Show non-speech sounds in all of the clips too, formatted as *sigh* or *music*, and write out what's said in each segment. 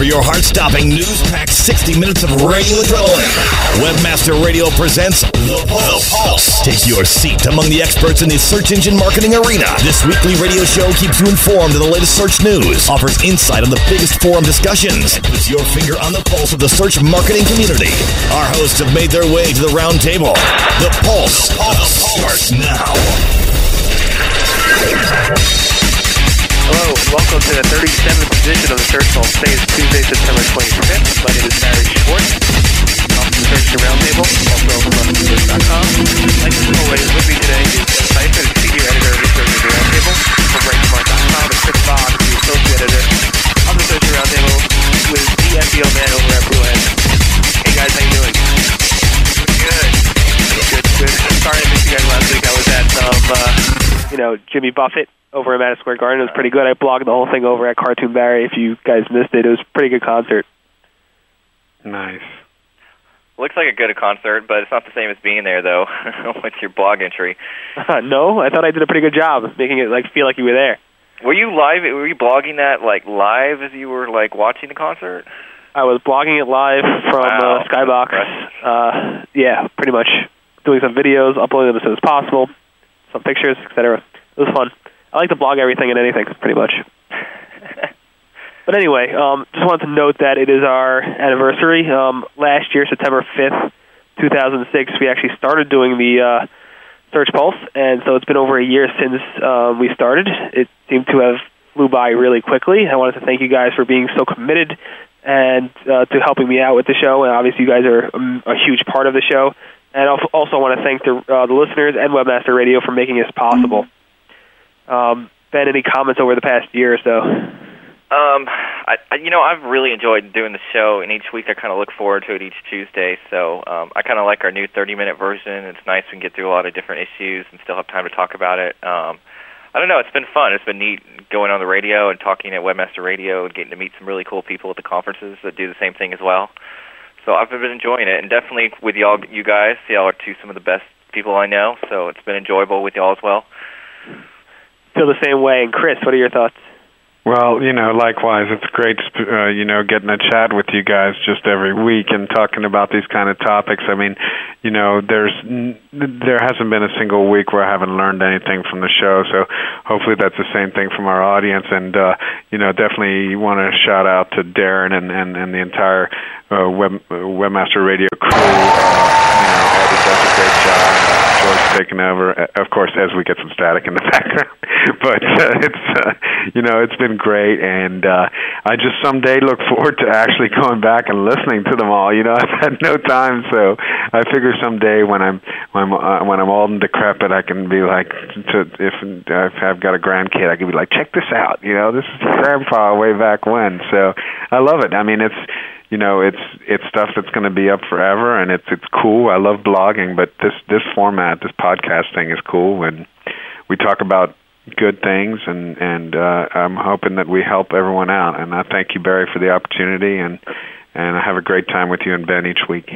for your heart-stopping, news-packed 60 minutes of radio adrenaline. Webmaster Radio presents The Pulse. The Pulse. Take your seat among the experts in the search engine marketing arena. This weekly radio show keeps you informed of the latest search news, offers insight on the biggest forum discussions, and puts your finger on the pulse of the search marketing community. Our hosts have made their way to the round table. The Pulse, the Pulse. starts now. Hello, and welcome to the 37th edition of the Search Pulse. Today is Tuesday, September 25th. My name is Barry Schwartz. I'm the Search Roundtable, also from RustyBrick.com. Like always, with me today is Ben Pfeiffer, Senior Editor of the Search Roundtable, from RankSmart.com, and Chris Fox, the Associate Editor of the Search Roundtable, with the SEO man over at Bluehead. Hey know, Jimmy Buffett over at Madison Square Garden. It was pretty good. I blogged the whole thing over at Cartoon Barry. If you guys missed it, it was a pretty good concert. Nice. Looks like a good concert, but it's not the same as being there, though. *laughs* with your blog entry. *laughs* no, I thought I did a pretty good job of making it like feel like you were there. Were you live? Were you blogging that like live as you were like watching the concert? I was blogging it live from Wow. uh, Skybox. Uh, yeah, pretty much doing some videos, uploading them as soon as possible, some pictures, etc. It was fun. I like to blog everything and anything, pretty much. *laughs* But anyway, um, just wanted to note that it is our anniversary. Um, last year, September 5th, 2006, we actually started doing the uh, Search Pulse, and so it's been over a year since um, we started. It seemed to have flew by really quickly. I wanted to thank you guys for being so committed and uh, to helping me out with the show. And obviously, you guys are um, a huge part of the show. And I also want to thank the, uh, the listeners and Webmaster Radio for making this possible. Um, ben, any comments over the past year or so? Um, I, you know I've really enjoyed doing the show, and each week I kind of look forward to it each Tuesday. So um, I kind of like our new 30-minute version. It's nice we can get through a lot of different issues and still have time to talk about it. Um, I don't know. It's been fun. It's been neat going on the radio and talking at Webmaster Radio and getting to meet some really cool people at the conferences that do the same thing as well. So I've been enjoying it, and definitely with y'all, you guys, y'all are two some of the best people I know. So it's been enjoyable with y'all as well. Feel the same way. And Chris, what are your thoughts? Well, you know, likewise, it's great, uh, you know, getting a chat with you guys just every week and talking about these kind of topics. I mean, you know, there's there hasn't been a single week where I haven't learned anything from the show. So hopefully that's the same thing from our audience. And uh, you know, definitely want to shout out to Darren and and, and the entire uh, web webmaster radio crew. Uh, you know, Eddie does a great job. George taking over, of course, as we get some static in the *laughs* background. but uh, it's uh, you know it's been great, and uh, I just someday look forward to actually *laughs* going back and listening to them all. You know, *laughs* I've had no time, so I figure someday when I'm when I'm uh, when I'm old and decrepit, I can be like, to if I've got a grandkid, I can be like, check this out. You know, this is Grandpa way back when. So I love it. I mean, it's you know it's it's stuff that's going to be up forever and it's it's cool i love blogging but this this format this podcast thing is cool and we talk about good things and and uh i'm hoping that we help everyone out and i thank you barry for the opportunity and and i have a great time with you and ben each week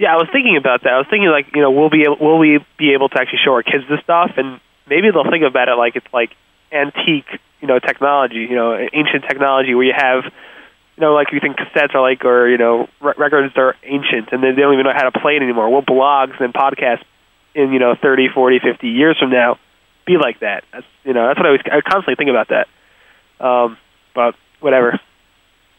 Yeah, I was thinking about that. I was thinking like, you know, we'll be able, will we be able to actually show our kids this stuff, and maybe they'll think about it like it's like antique, you know, technology, you know, ancient technology where you have, you know, like you think cassettes are like, or you know, re- records are ancient, and they don't even know how to play it anymore. Will blogs and podcasts in you know thirty, forty, fifty years from now be like that? That's you know, that's what I was I constantly think about that. Um, but whatever.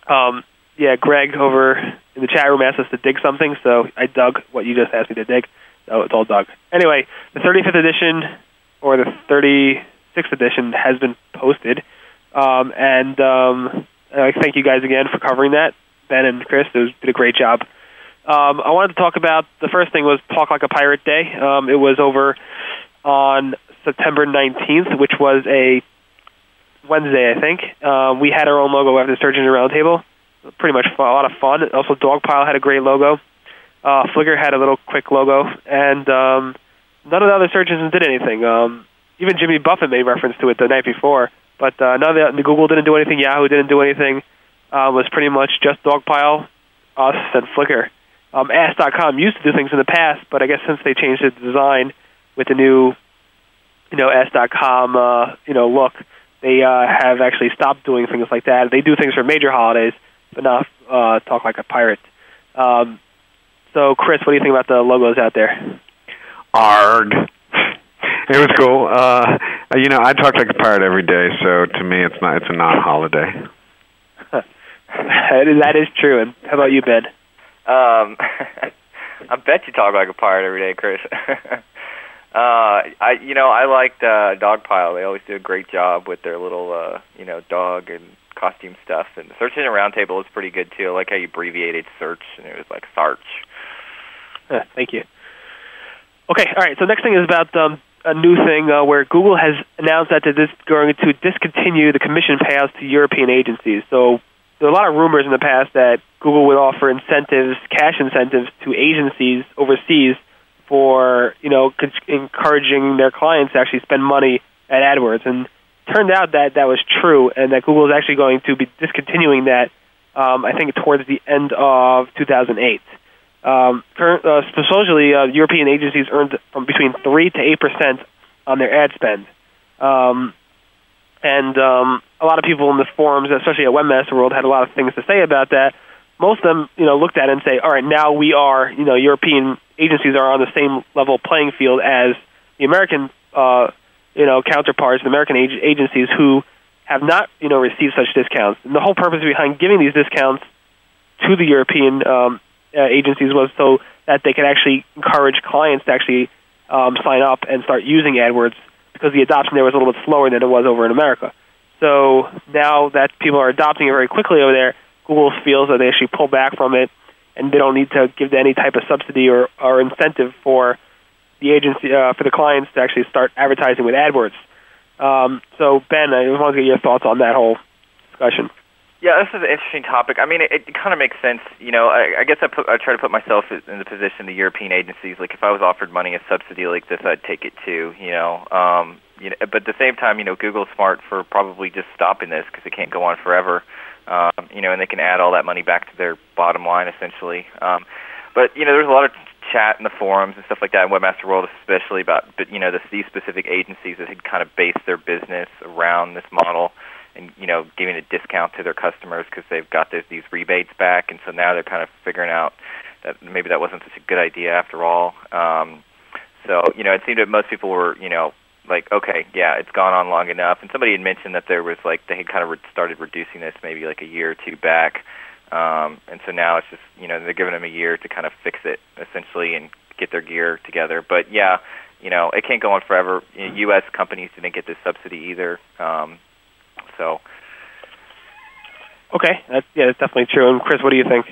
Um, yeah, Greg over in the chat room asked us to dig something, so I dug what you just asked me to dig. So it's all dug. Anyway, the 35th edition or the 36th edition has been posted, um, and um, Thank you guys again for covering that. Ben and Chris those did a great job. Um, I wanted to talk about the first thing was Talk Like a Pirate Day. Um, it was over on September 19th, which was a Wednesday, I think. Um, we had our own logo after the Engine Roundtable. Pretty much a lot of fun. Also, Dogpile had a great logo. Uh, Flickr had a little quick logo, and um, none of the other engines did anything. Um, even Jimmy Buffett made reference to it the night before, but uh, none of the, Google didn't do anything. Yahoo didn't do anything. Uh, it was pretty much just Dogpile, us, and Flickr. Um, Ask.com used to do things in the past, but I guess since they changed the design with the new, you know, Ask.com, uh, you know, look, they uh, have actually stopped doing things like that. They do things for major holidays, but not uh, talk like a pirate. Um, so, Chris, what do you think about the logos out there? Arg. It was cool. Uh, you know, I talk like a pirate every day, so to me, it's not. It's a non-holiday. that, is, *laughs* that is true. And how about you, Ben? Um, *laughs* I bet you talk like a pirate every day, Chris. *laughs* uh, I, you know, I liked uh, Dogpile. They always do a great job with their little, uh, you know, dog and costume stuff. And the Search Engine Roundtable is pretty good too. I like how you abbreviated search, and it was like Sarch. Uh, thank you. Okay, all right. So next thing is about um, a new thing uh, where Google has announced that they're going to discontinue the commission payouts to European agencies. So there are a lot of rumors in the past that Google would offer incentives, cash incentives to agencies overseas for you know encouraging their clients to actually spend money at AdWords. And turned out that that was true, and that Google is actually going to be discontinuing that. Um, I think towards the end of 2008. Um, current, uh, supposedly, uh, European agencies earned from between three to eight percent on their ad spend, um, and um, a lot of people in the forums, especially at Webmaster World, had a lot of things to say about that. Most of them, you know, looked at it and say, "All right, now we are, you know, European agencies are on the same level playing field as the American, uh, you know, counterparts, the American ag- agencies who have not, you know, received such discounts." And the whole purpose behind giving these discounts to the European um, uh, agencies was so that they could actually encourage clients to actually um, sign up and start using AdWords because the adoption there was a little bit slower than it was over in America. So now that people are adopting it very quickly over there, Google feels that they actually pull back from it and they don't need to give any type of subsidy or, or incentive for the agency uh, for the clients to actually start advertising with AdWords. Um, so Ben, I just want to get your thoughts on that whole discussion. Yeah, this is an interesting topic. I mean, it, it kind of makes sense. You know, I, I guess I put I try to put myself in the position the European agencies. Like, if I was offered money as subsidy like this, I'd take it too. You know, um, you know, but at the same time, you know, Google's smart for probably just stopping this because it can't go on forever. Um, you know, and they can add all that money back to their bottom line essentially. Um, but you know, there's a lot of chat in the forums and stuff like that in Webmaster World, especially about, but you know, this, these specific agencies that had kind of based their business around this model and you know giving a discount to their customers because they've got this, these rebates back, and so now they're kind of figuring out that maybe that wasn't such a good idea after all. Um, so you know, it seemed that most people were you know like okay, yeah, it's gone on long enough. And somebody had mentioned that there was like they had kind of re- started reducing this maybe like a year or two back. Um, and so now it's just you know they're giving them a year to kind of fix it essentially and get their gear together. But yeah, you know it can't go on forever. You know, U.S. companies didn't get this subsidy either. Um, so. Okay, that's yeah, that's definitely true. And Chris, what do you think?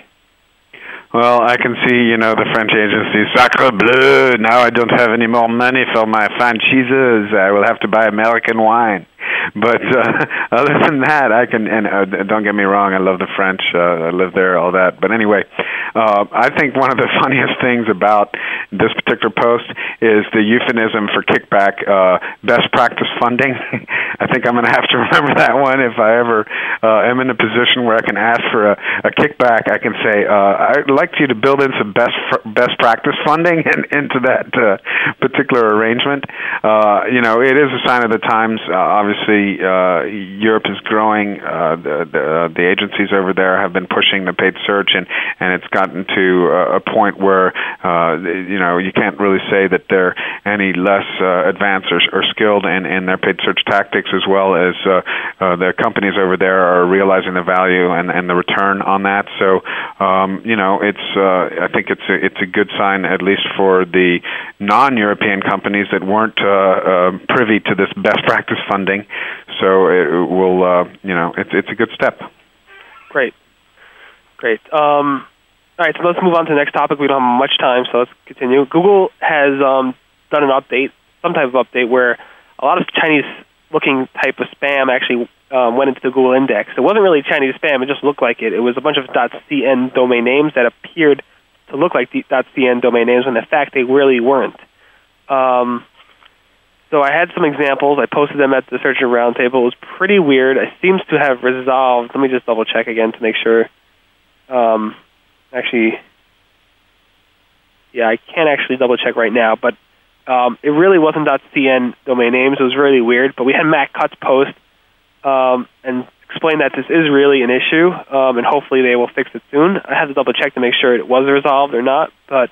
Well, I can see, you know, the French agency, sacre bleu, now I don't have any more money for my fine cheeses. I will have to buy American wine. But uh, *laughs* other than that, I can, and uh, don't get me wrong, I love the French. Uh, I live there, all that. But anyway, uh, I think one of the *laughs* funniest things about this particular post is the euphemism for kickback, uh, best practice funding. *laughs* I think I'm going *laughs* to have to remember that one if I ever uh, am in a position where I can ask for a, a kickback. I can say, uh, I'd like you to build in some best best practice funding *laughs* in, into that uh, particular arrangement. Uh, you know, it is a sign of the times. Uh, obviously, uh, Europe is growing. Uh, the, the, the agencies over there have been pushing the paid search, and and it's gotten to a, a point where uh, you know you can't really say that they're any less uh, advanced or, or skilled in, in their paid search tactics, as well as uh, uh, the companies over there are realizing the value and, and the return on that. So um, you know, it's uh, I think it's a, it's a good sign at least for the non-European companies that weren't uh, uh, privy to this best practice funding. So it will uh, you know it's it's a good step. Great, great. Um, all right, so let's move on to the next topic. We don't have much time, so let's continue. Google has um, done an update, some type of update, where a lot of Chinese-looking type of spam actually um, went into the Google Index. It wasn't really Chinese spam; it just looked like it. It was a bunch of .cn domain names that appeared to look like .cn domain names, when in fact they really weren't. Um, so I had some examples. I posted them at the Search Engine Roundtable. It was pretty weird. It seems to have resolved. Let me just double check again to make sure. Um, actually, yeah, I can't actually double check right now, but um, it really wasn't .cn domain names. It was really weird. But we had Matt Cutts post um, and explain that this is really an issue, um, and hopefully they will fix it soon. I have to double check to make sure it was resolved or not, but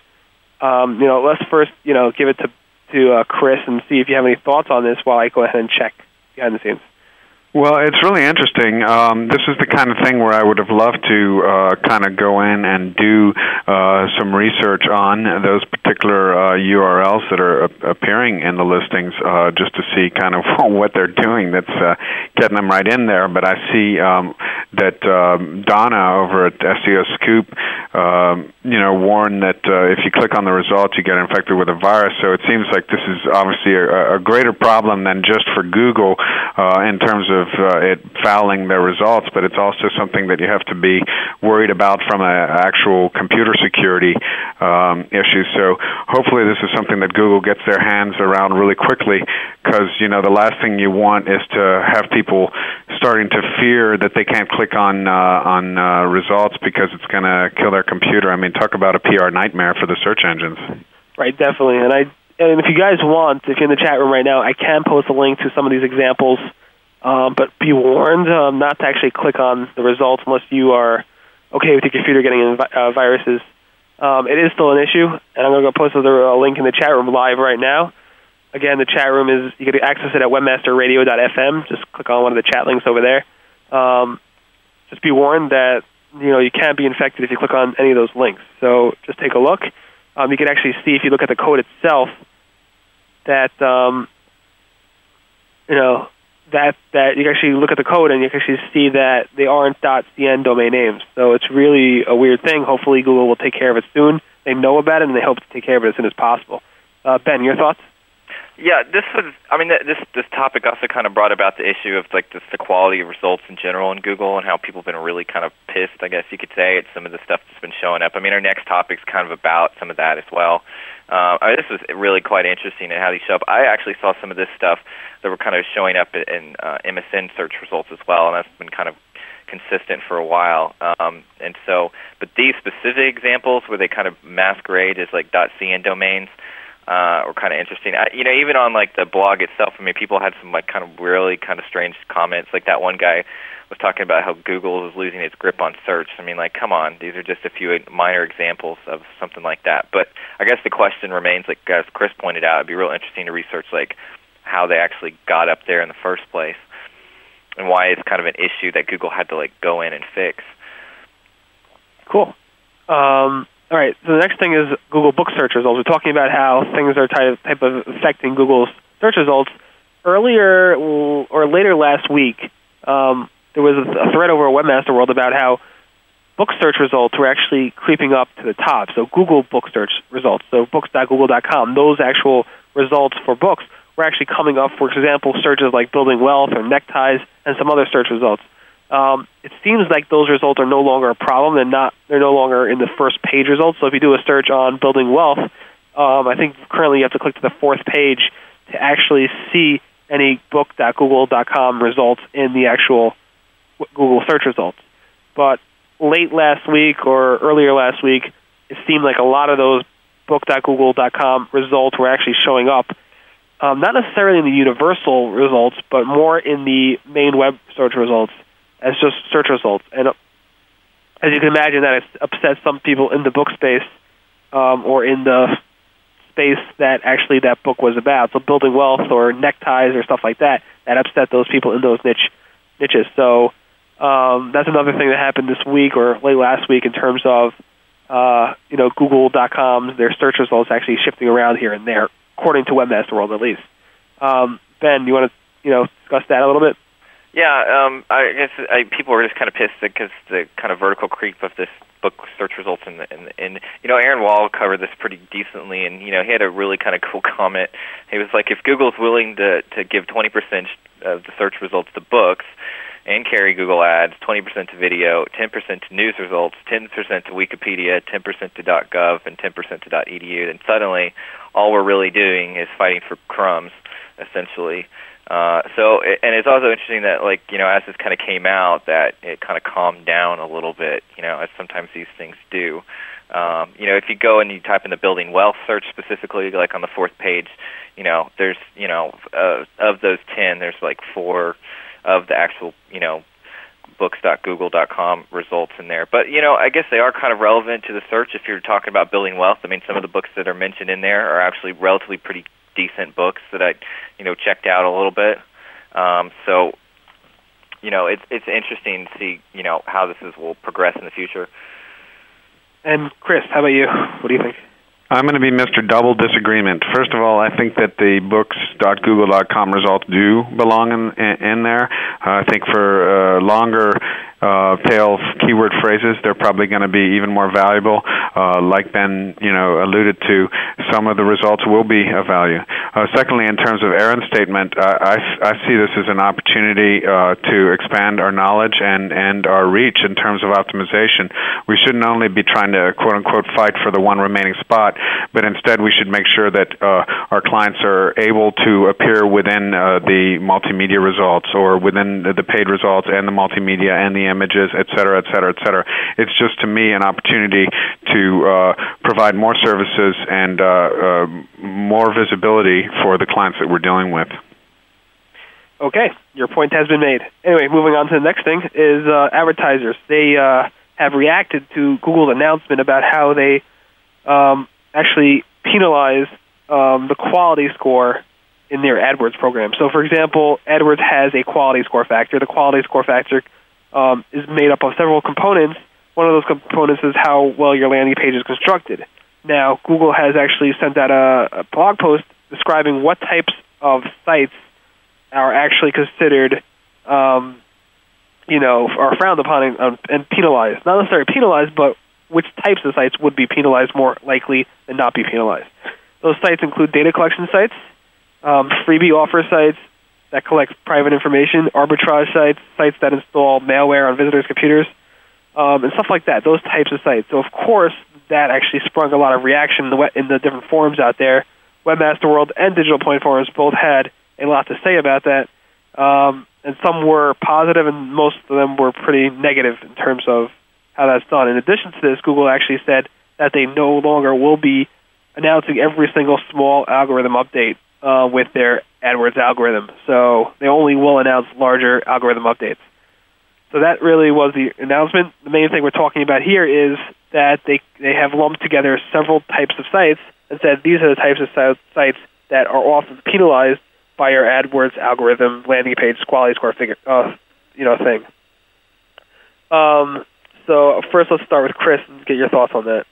um, you know, let's first you know give it to to uh, Chris and see if you have any thoughts on this while I go ahead and check behind the scenes. Well, it's really interesting. Um, this is the kind of thing where I would have loved to uh, kind of go in and do uh, some research on those particular uh, URLs that are appearing in the listings, uh, just to see kind of *laughs* what they're doing that's uh, getting them right in there. But I see um, that um, Donna over at SEO Scoop, um, you know, warned that uh, if you click on the results, you get infected with a virus. So it seems like this is obviously a, a greater problem than just for Google in terms of of uh, it fouling their results, but it's also something that you have to be worried about from an actual computer security um, issue. So hopefully, this is something that Google gets their hands around really quickly, because you know the last thing you want is to have people starting to fear that they can't click on uh, on uh, results because it's going to kill their computer. I mean, talk about a PR nightmare for the search engines. Right, definitely, and I and if you guys want, if you're in the chat room right now, I can post a link to some of these examples um, but be warned um, not to actually click on the results unless you are okay with your computer getting inv- uh, viruses. Um, it is still an issue, and I'm going to go post a link in the chat room live right now. Again, the chat room is you can access it at webmasterradio.fm. Just click on one of the chat links over there. Um, just be warned that you know you can't be infected if you click on any of those links. So just take a look. Um, you can actually see if you look at the code itself that um, you know that that you can actually look at the code and you can actually see that they aren't .cn domain names. So it's really a weird thing. Hopefully, Google will take care of it soon. They know about it and they hope to take care of it as soon as possible. Uh, ben, your thoughts? Yeah, this was. I mean, this this topic also kind of brought about the issue of like just the quality of results in general in Google and how people have been really kind of pissed, I guess you could say, at some of the stuff that's been showing up. I mean, our next topic's kind of about some of that as well. Uh, I mean, this was really quite interesting in how these show up. I actually saw some of this stuff that were kind of showing up in uh, MSN search results as well, and that's been kind of consistent for a while. Um, and so, but these specific examples where they kind of masquerade as like .cn domains uh, were kind of interesting. I, you know, even on like the blog itself, I mean, people had some like kind of really kind of strange comments. Like that one guy was talking about how Google is losing its grip on search. I mean, like, come on, these are just a few minor examples of something like that. But I guess the question remains, like as Chris pointed out, it'd be real interesting to research like how they actually got up there in the first place, and why it's kind of an issue that Google had to like go in and fix. Cool. Um, all right. So the next thing is Google Book search results. We're talking about how things are type type of affecting Google's search results. Earlier or later last week, um, there was a thread over Webmaster World about how book search results were actually creeping up to the top. So Google book search results, so books.google.com, those actual results for books were actually coming up. For example, searches like building wealth or neckties and some other search results. Um, it seems like those results are no longer a problem. They're not. They're no longer in the first page results. So if you do a search on building wealth, um, I think currently you have to click to the fourth page to actually see any book.google.com results in the actual Google search results. But late last week or earlier last week, it seemed like a lot of those book.google.com results were actually showing up, um, not necessarily in the universal results, but more in the main web search results as just search results. And uh, as you can imagine, that has upset some people in the book space um, or in the space that actually that book was about. So building wealth or neckties or stuff like that, that upset those people in those niche niches. So um, that's another thing that happened this week or late last week in terms of uh, you know Google.com's their search results actually shifting around here and there, according to Webmaster World at least. Um, ben, you want to you know discuss that a little bit? Yeah, um, I guess I, people were just kind of pissed because the kind of vertical creep of this book search results and and you know Aaron Wall covered this pretty decently and you know he had a really kind of cool *laughs* comment. He was like, if Google's willing to to give 20% of the search results to books, and carry Google Ads, 20% to video, 10% to news results, 10% to Wikipedia, 10% to .gov, and 10% to .edu. And suddenly, all we're really doing is fighting for crumbs, essentially. Uh, so, and it's also interesting that, like, you know, as this kind of came out, that it kind of calmed down a little bit, you know, as sometimes these things do. Um, you know, if you go and you type in the building wealth search specifically, like on the fourth page, you know, there's, you know, uh, of those 10, there's like four of the actual, you know, books.google.com results in there. But you know, I guess they are kind of relevant to the search if you're talking about building wealth. I mean, some of the books that are mentioned in there are actually relatively pretty decent books that I, you know, checked out a little bit. Um, so, you know, it's it's interesting to see you know how this is will progress in the future. And Chris, how about you? What do you think? I'm going to be Mr. Double Disagreement. First of all, I think that the books.google.com results do belong in in there. Uh, I think for uh, longer uh, tail keyword phrases, they're probably going to be even more valuable. Uh, like Ben, you know, alluded to, some of the results will be of value. Uh, secondly, in terms of Aaron's statement, uh, I, I see this as an opportunity uh, to expand our knowledge and and our reach in terms of optimization. We shouldn't only be trying to quote unquote fight for the one remaining spot, but instead we should make sure that uh, our clients are able to appear within the multimedia results or within the paid results and the multimedia and the images, et cetera, et cetera, et cetera. It's just to me an opportunity to uh, provide more services and uh, uh, more visibility for the clients that we're dealing with. Okay, your point has been made. Anyway, moving on to the next thing is uh, advertisers. They uh, have reacted to Google's announcement about how they um, actually penalize um, the quality score in their AdWords program. So, for example, AdWords has a quality score factor. The quality score factor um, is made up of several components. One of those components is how well your landing page is constructed. Now, Google has actually sent out a, a blog post describing what types of sites are actually considered, um, you know, are frowned upon and, and penalized. Not necessarily penalized, but which types of sites would be penalized more likely than not be penalized. Those sites include data collection sites, um, freebie offer sites that collect private information, arbitrage sites, sites that install malware on visitors' computers, um, and stuff like that. Those types of sites. So, of course, that actually sprung a lot of reaction in the, in the different forums out there. Webmaster World and Digital Point forums both had a lot to say about that. Um, and some were positive, and most of them were pretty negative in terms of how that's done. In addition to this, Google actually said that they no longer will be announcing every single small algorithm update uh, with their AdWords algorithm. So they only will announce larger algorithm updates. So that really was the announcement. The main thing we're talking about here is that they they have lumped together several types of sites and said these are the types of sites that are often penalized by your AdWords algorithm landing page quality score figure, uh, you know, thing. Um, so first, let's start with Chris and get your thoughts on that.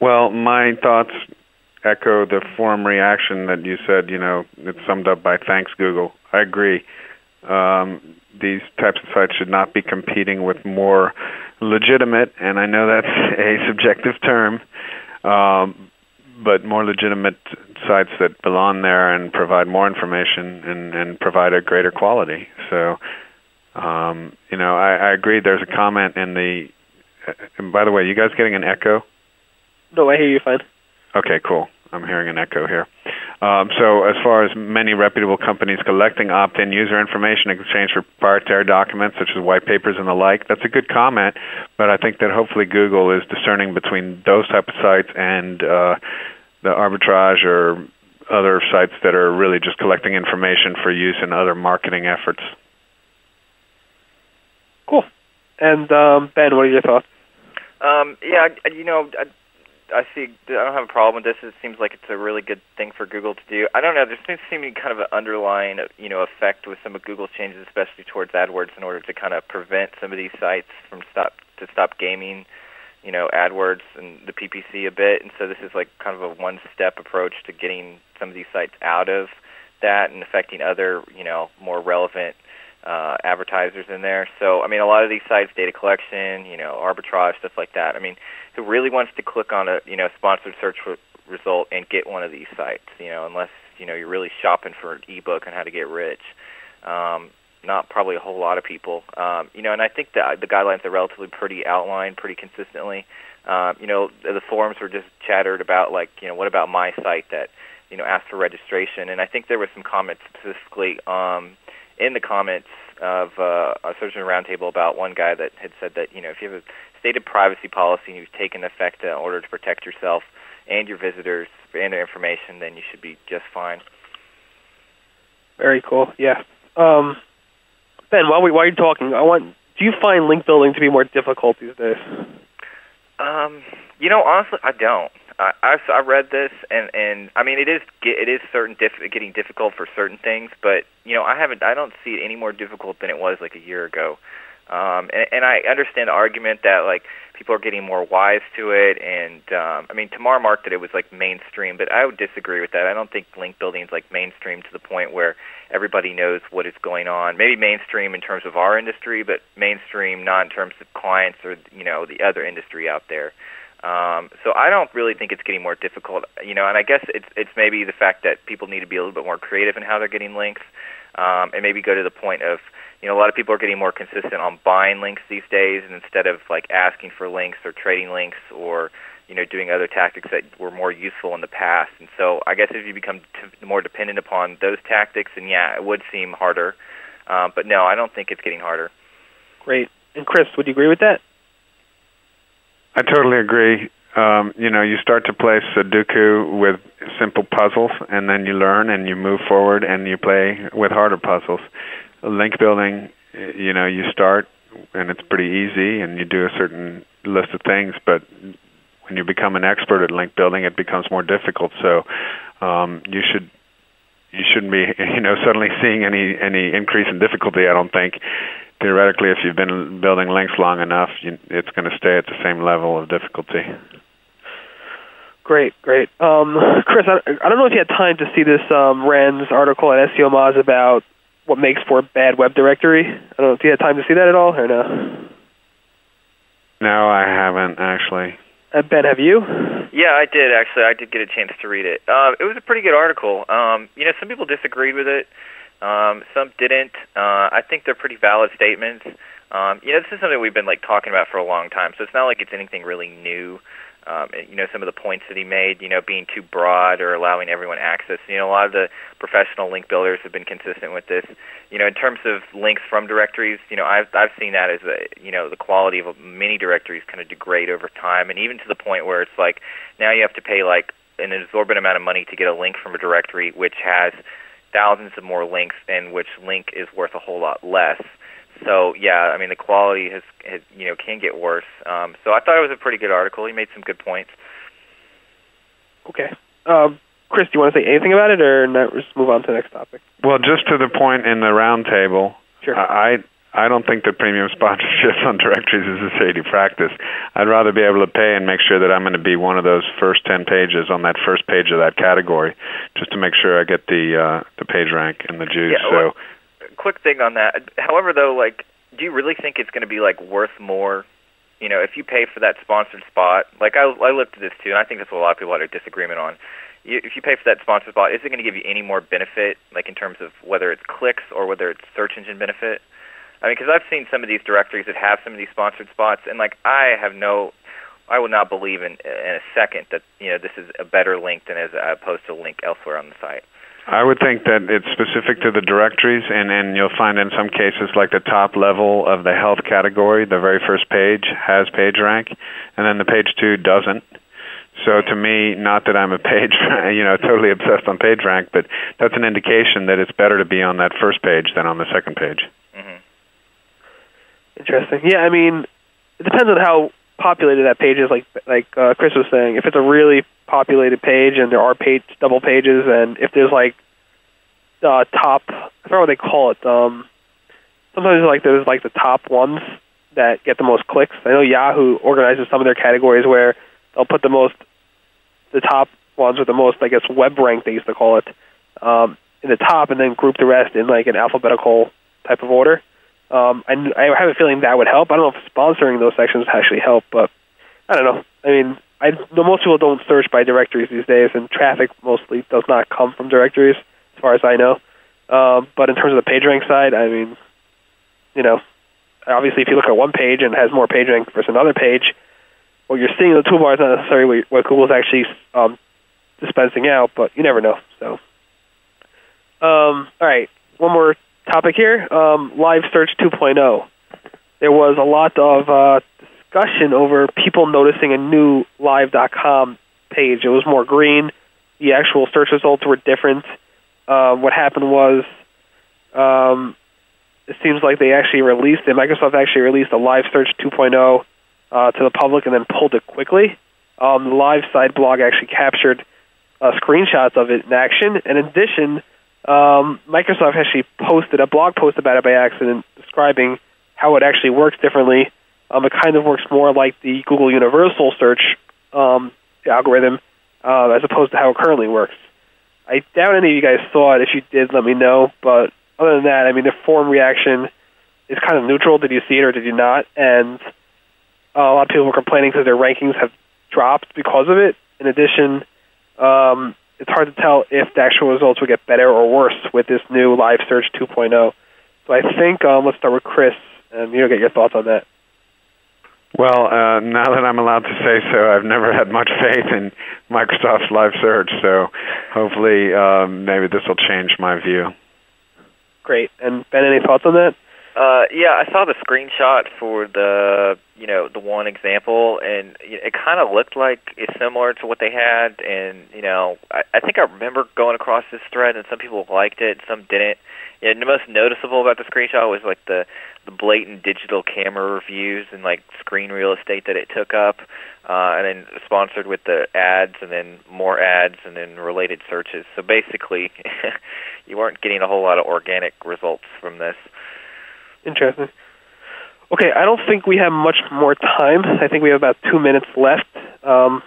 Well, my thoughts echo the forum reaction that you said. You know, it's summed up by "Thanks, Google." I agree. Um, these types of sites should not be competing with more legitimate, and I know that's *laughs* a subjective term, um, but more legitimate sites that belong there and provide more information and, and provide a greater quality. So um, you know, I, I agree. There's a comment in the. And by the way, you guys getting an echo? No, I hear you fine. Okay, cool. I'm hearing an echo here. Um, so, as far as many reputable companies collecting opt-in user information in exchange for proprietary documents such as white papers and the like, that's a good comment. But I think that hopefully Google is discerning between those type of sites and uh, the arbitrage or other sites that are really just collecting information for use in other marketing efforts. Cool. And um, Ben, what are your thoughts? Um, yeah, you know, I, see. I don't have a problem with this. It seems like it's a really good thing for Google to do. I don't know. There seems to be kind of an underlying, you know, effect with some of Google's changes, especially towards AdWords, in order to kind of prevent some of these sites from stop to stop gaming, you know, AdWords and the PPC a bit. And so this is like kind of a one-step approach to getting some of these sites out of that and affecting other, you know, more relevant uh, advertisers in there. So, I mean, a lot of these sites, data collection, you know, arbitrage, stuff like that. I mean, who really wants to click on a, you know, sponsored search result and get one of these sites, you know, unless, you know, you're really shopping for an ebook on how to get rich. Um, not probably a whole lot of people. Um, you know, and I think that the guidelines are relatively pretty outlined pretty consistently. Uh, you know, the forums were just chattered about, like, you know, what about my site that, you know, asked for registration? And I think there was some comments specifically um, in the comments of uh, a Search Engine Roundtable about one guy that had said that you know if you have a stated privacy policy and you've taken effect in order to protect yourself and your visitors and their information, then you should be just fine. Very cool. Yeah. Um, ben, while we while you're talking, I want do you find link building to be more difficult these days? Um, you know, honestly, I don't. I I, I read this, and and I mean, it is it is certain diff, getting difficult for certain things, but you know, I haven't I don't see it any more difficult than it was like a year ago. Um, and, and I understand the argument that like people are getting more wise to it, and um, I mean, Tamar marked that it was like mainstream, but I would disagree with that. I don't think link building is like mainstream to the point where everybody knows what is going on. Maybe mainstream in terms of our industry, but mainstream not in terms of clients or you know the other industry out there. Um, so I don't really think it's getting more difficult, you know. And I guess it's it's maybe the fact that people need to be a little bit more creative in how they're getting links, um, and maybe go to the point of you know, a lot of people are getting more consistent on buying links these days, and instead of like asking for links or trading links or you know doing other tactics that were more useful in the past. And so, I guess if you become t- more dependent upon those tactics, then yeah, it would seem harder. Um, but no, I don't think it's getting harder. Great. And Chris, would you agree with that? I totally agree. Um, you know, you start to play Sudoku with simple puzzles, and then you learn and you move forward and you play with harder puzzles link building, you know, you start and it's pretty easy, and you do a certain list of things, but when you become an expert at link building, it becomes more difficult. So um, you should you shouldn't be *laughs* you know suddenly seeing any any increase in difficulty. I don't think. Theoretically, if you've been building links long enough, you, it's going to stay at the same level of difficulty. Great, great. Um, Chris, I, I don't know if you had time to see this um, Rand's article at SEO Moz about what makes for a bad web directory. I don't know if you had time to see that at all or no. No, I haven't actually. Uh, ben, have you? Yeah, I did actually. I did get a chance to read it. Uh, it was a pretty good article. Um, you know, some people disagreed with it. Um, some didn't. Uh, I think they're pretty valid statements. Um, you know, this is something we've been like talking about for a long time, so it's not like it's anything really new um, you know some of the points that he made, you know, being too broad or allowing everyone access. You know, a lot of the professional link builders have been consistent with this. You know, in terms of links from directories, you know, I've I've seen that as a you know the quality of many directories kind of degrade over time, and even to the point where it's like now you have to pay like an exorbitant amount of money to get a link from a directory which has thousands of more links and which link is worth a whole lot less. So yeah, I mean the quality has, has you know can get worse. Um, so I thought it was a pretty good article. He made some good points. Okay, um, Chris, do you want to say anything about it, or not, just move on to the next topic? Well, just to the point in the roundtable, sure. I I don't think that premium *laughs* sponsorships on directories is a shady practice. I'd rather be able to pay and make sure that I'm going to be one of those first ten pages on that first page of that category, just to make sure I get the uh, the page rank and the juice. Yeah, so. Well, quick thing on that. However, though, like, do you really think it's going to be like worth more? You know, if you pay for that sponsored spot, like I, I looked at this too, and I think that's what a lot of people had a disagreement on. You, if you pay for that sponsored spot, is it going to give you any more benefit, like in terms of whether it's clicks or whether it's search engine benefit? I mean, because I've seen some of these directories that have some of these sponsored spots, and like I have no, I would not believe in in a second that you know this is a better link than as opposed to a link elsewhere on the site. I would think that it's specific to the directories, and, and you'll find in some cases, like the top level of the health category, the very first page has PageRank, and then the page two doesn't. So to me, not that I'm a page, *laughs* you know, totally obsessed on PageRank, but that's an indication that it's better to be on that first page than on the second page. Mm-hmm. Interesting. Yeah, I mean, it depends on how populated that page is. Like like uh, Chris was saying, if it's a really populated page and there are page double pages, and if there's like uh, top, I forget what they call it. Um, sometimes like there's like the top ones that get the most clicks. I know Yahoo organizes some of their categories where they'll put the most, the top ones with the most, I guess, web rank they used to call it, um, in the top, and then group the rest in like an alphabetical type of order. Um, and I have a feeling that would help. I don't know if sponsoring those sections actually help, but I don't know. I mean, I most people don't search by directories these days, and traffic mostly does not come from directories, as far as I know. Um, but in terms of the PageRank side, I mean, you know, obviously if you look at one page and it has more PageRank versus another page, what you're seeing in the toolbar is not necessarily what Google's actually um, dispensing out, but you never know. So, um, all right, one more topic here: um, Live Search 2.0. There was a lot of uh, discussion over people noticing a new live.com page. It was more green. The actual search results were different. Uh, what happened was um, it seems like they actually released it. Microsoft actually released a Live Search 2.0 uh, to the public and then pulled it quickly. Um, the live side blog actually captured uh, screenshots of it in action. In addition, um, Microsoft actually posted a blog post about it by accident describing how it actually works differently. Um, it kind of works more like the Google Universal Search um, algorithm uh, as opposed to how it currently works. I doubt any of you guys saw it. If you did, let me know. But other than that, I mean, the forum reaction is kind of neutral. Did you see it or did you not? And uh, a lot of people were complaining because their rankings have dropped because of it. In addition, um, it's hard to tell if the actual results will get better or worse with this new Live Search 2.0. So I think um, let's start with Chris, and you know, get your thoughts on that. Well, uh, now that I'm allowed to say so, I've never had much faith in Microsoft's Live Search. So hopefully, um, maybe this will change my view. Great. And Ben, any thoughts on that? Uh, yeah, I saw the screenshot for the you know the one example, and it kind of looked like it's similar to what they had. And you know, I, I think I remember going across this thread, and some people liked it, some didn't. And the most noticeable about the screenshot was like the the blatant digital camera reviews and like screen real estate that it took up, uh, and then sponsored with the ads, and then more ads, and then related searches. So basically, *laughs* you weren't getting a whole lot of organic results from this. Interesting. Okay, I don't think we have much more time. I think we have about two minutes left. Um,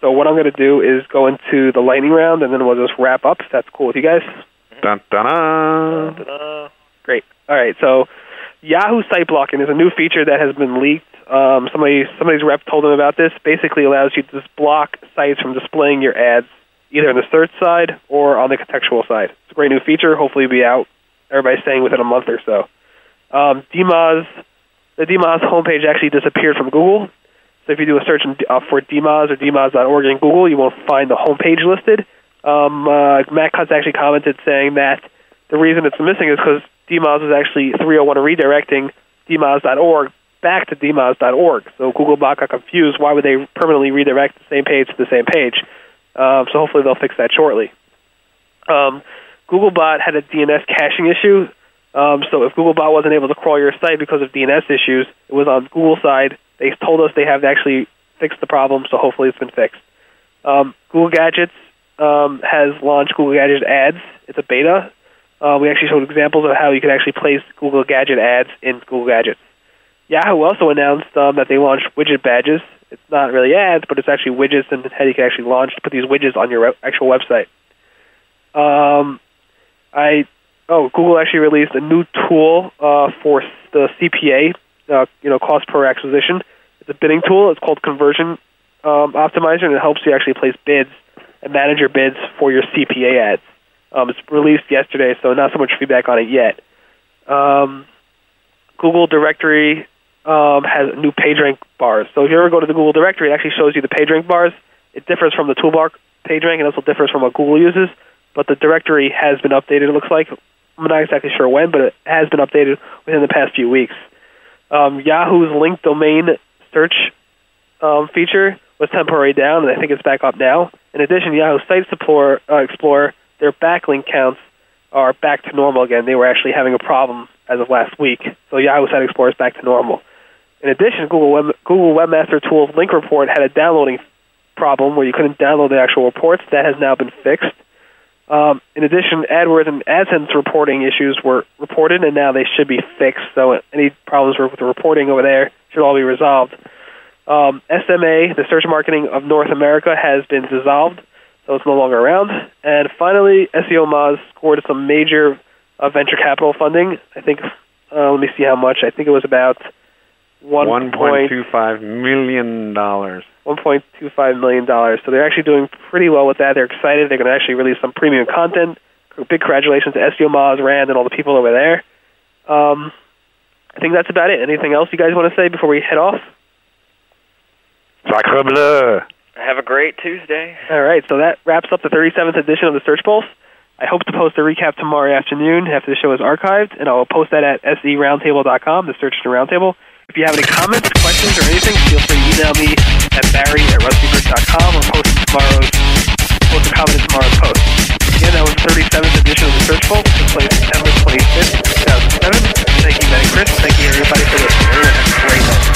so what I'm going to do is go into the lightning round, and then we'll just wrap up. If that's cool with you guys. Dun, dun, dun. Ta-da. Great. All right. So Yahoo site blocking is a new feature that has been leaked. Um, somebody somebody's rep told them about this. Basically, allows you to just block sites from displaying your ads either on the search side or on the contextual side. It's a great new feature. Hopefully, it'll be out. Everybody's saying within a month or so. Um, DMOZ, the DMOZ homepage actually disappeared from Google. So if you do a search uh, for DMOZ or DMOZ.org in Google, you won't find the homepage listed. Um, uh, Matt Cutts actually commented saying that the reason it's missing is because DMOZ is actually 301 redirecting DMOZ.org back to DMOZ.org. So Googlebot got confused. Why would they permanently redirect the same page to the same page? Um, so hopefully they'll fix that shortly. Um, Googlebot had a DNS caching issue. Um, so if Googlebot wasn't able to crawl your site because of DNS issues, it was on Google side. They told us they have actually fixed the problem, so hopefully it's been fixed. Um, Google Gadgets um, has launched Google Gadget ads. It's a beta. Uh, we actually showed examples of how you could actually place Google Gadget ads in Google Gadgets. Yahoo also announced um, that they launched widget badges. It's not really ads, but it's actually widgets, and how you can actually launch put these widgets on your re- actual website. Um, I oh, Google actually released a new tool uh, for the CPA, uh, you know, cost per acquisition. It's a bidding tool. It's called Conversion um, Optimizer, and it helps you actually place bids and manage your bids for your CPA ads. Um, it's released yesterday, so not so much feedback on it yet. Um, Google Directory um, has new PageRank bars. So if you ever go to the Google Directory, it actually shows you the PageRank bars. It differs from the toolbar PageRank, and also differs from what Google uses. But the directory has been updated. It looks like I'm not exactly sure when, but it has been updated within the past few weeks. Um, Yahoo's link domain search um, feature was temporarily down, and I think it's back up now. In addition, Yahoo Site Explorer, uh, Explorer their backlink counts are back to normal again. They were actually having a problem as of last week, so Yahoo Site Explorer is back to normal. In addition, Google Web, Google Webmaster Tools link report had a downloading problem where you couldn't download the actual reports. That has now been fixed. Um, in addition, AdWords and AdSense reporting issues were reported, and now they should be fixed. So any problems with the reporting over there should all be resolved. Um, SMA, the Search Marketing of North America, has been dissolved, so it's no longer around. And finally, SEO Moz scored some major uh, venture capital funding. I think, uh, let me see how much. I think it was about one One point two five million dollars. $1.25 million. So they're actually doing pretty well with that. They're excited. They're going to actually release some premium content. Big congratulations to SEO Moz, Rand, and all the people over there. Um, I think that's about it. Anything else you guys want to say before we head off? Sacre bleu. Have a great Tuesday. All right, so that wraps up the 37th edition of the Search Pulse. I hope to post a recap tomorrow afternoon after the show is archived, and I will post that at seroundtable.com, the Search Engine Roundtable. If you have any comments, questions, or anything, feel free to email me at barry at rustybrick.com or post tomorrow's post a comment in tomorrow's post. Again, that was 37th edition of the Search Pulse, took place September 25th, 2007. Thank you, Matt Chris. Thank you, everybody, for listening. Everyone have a great night.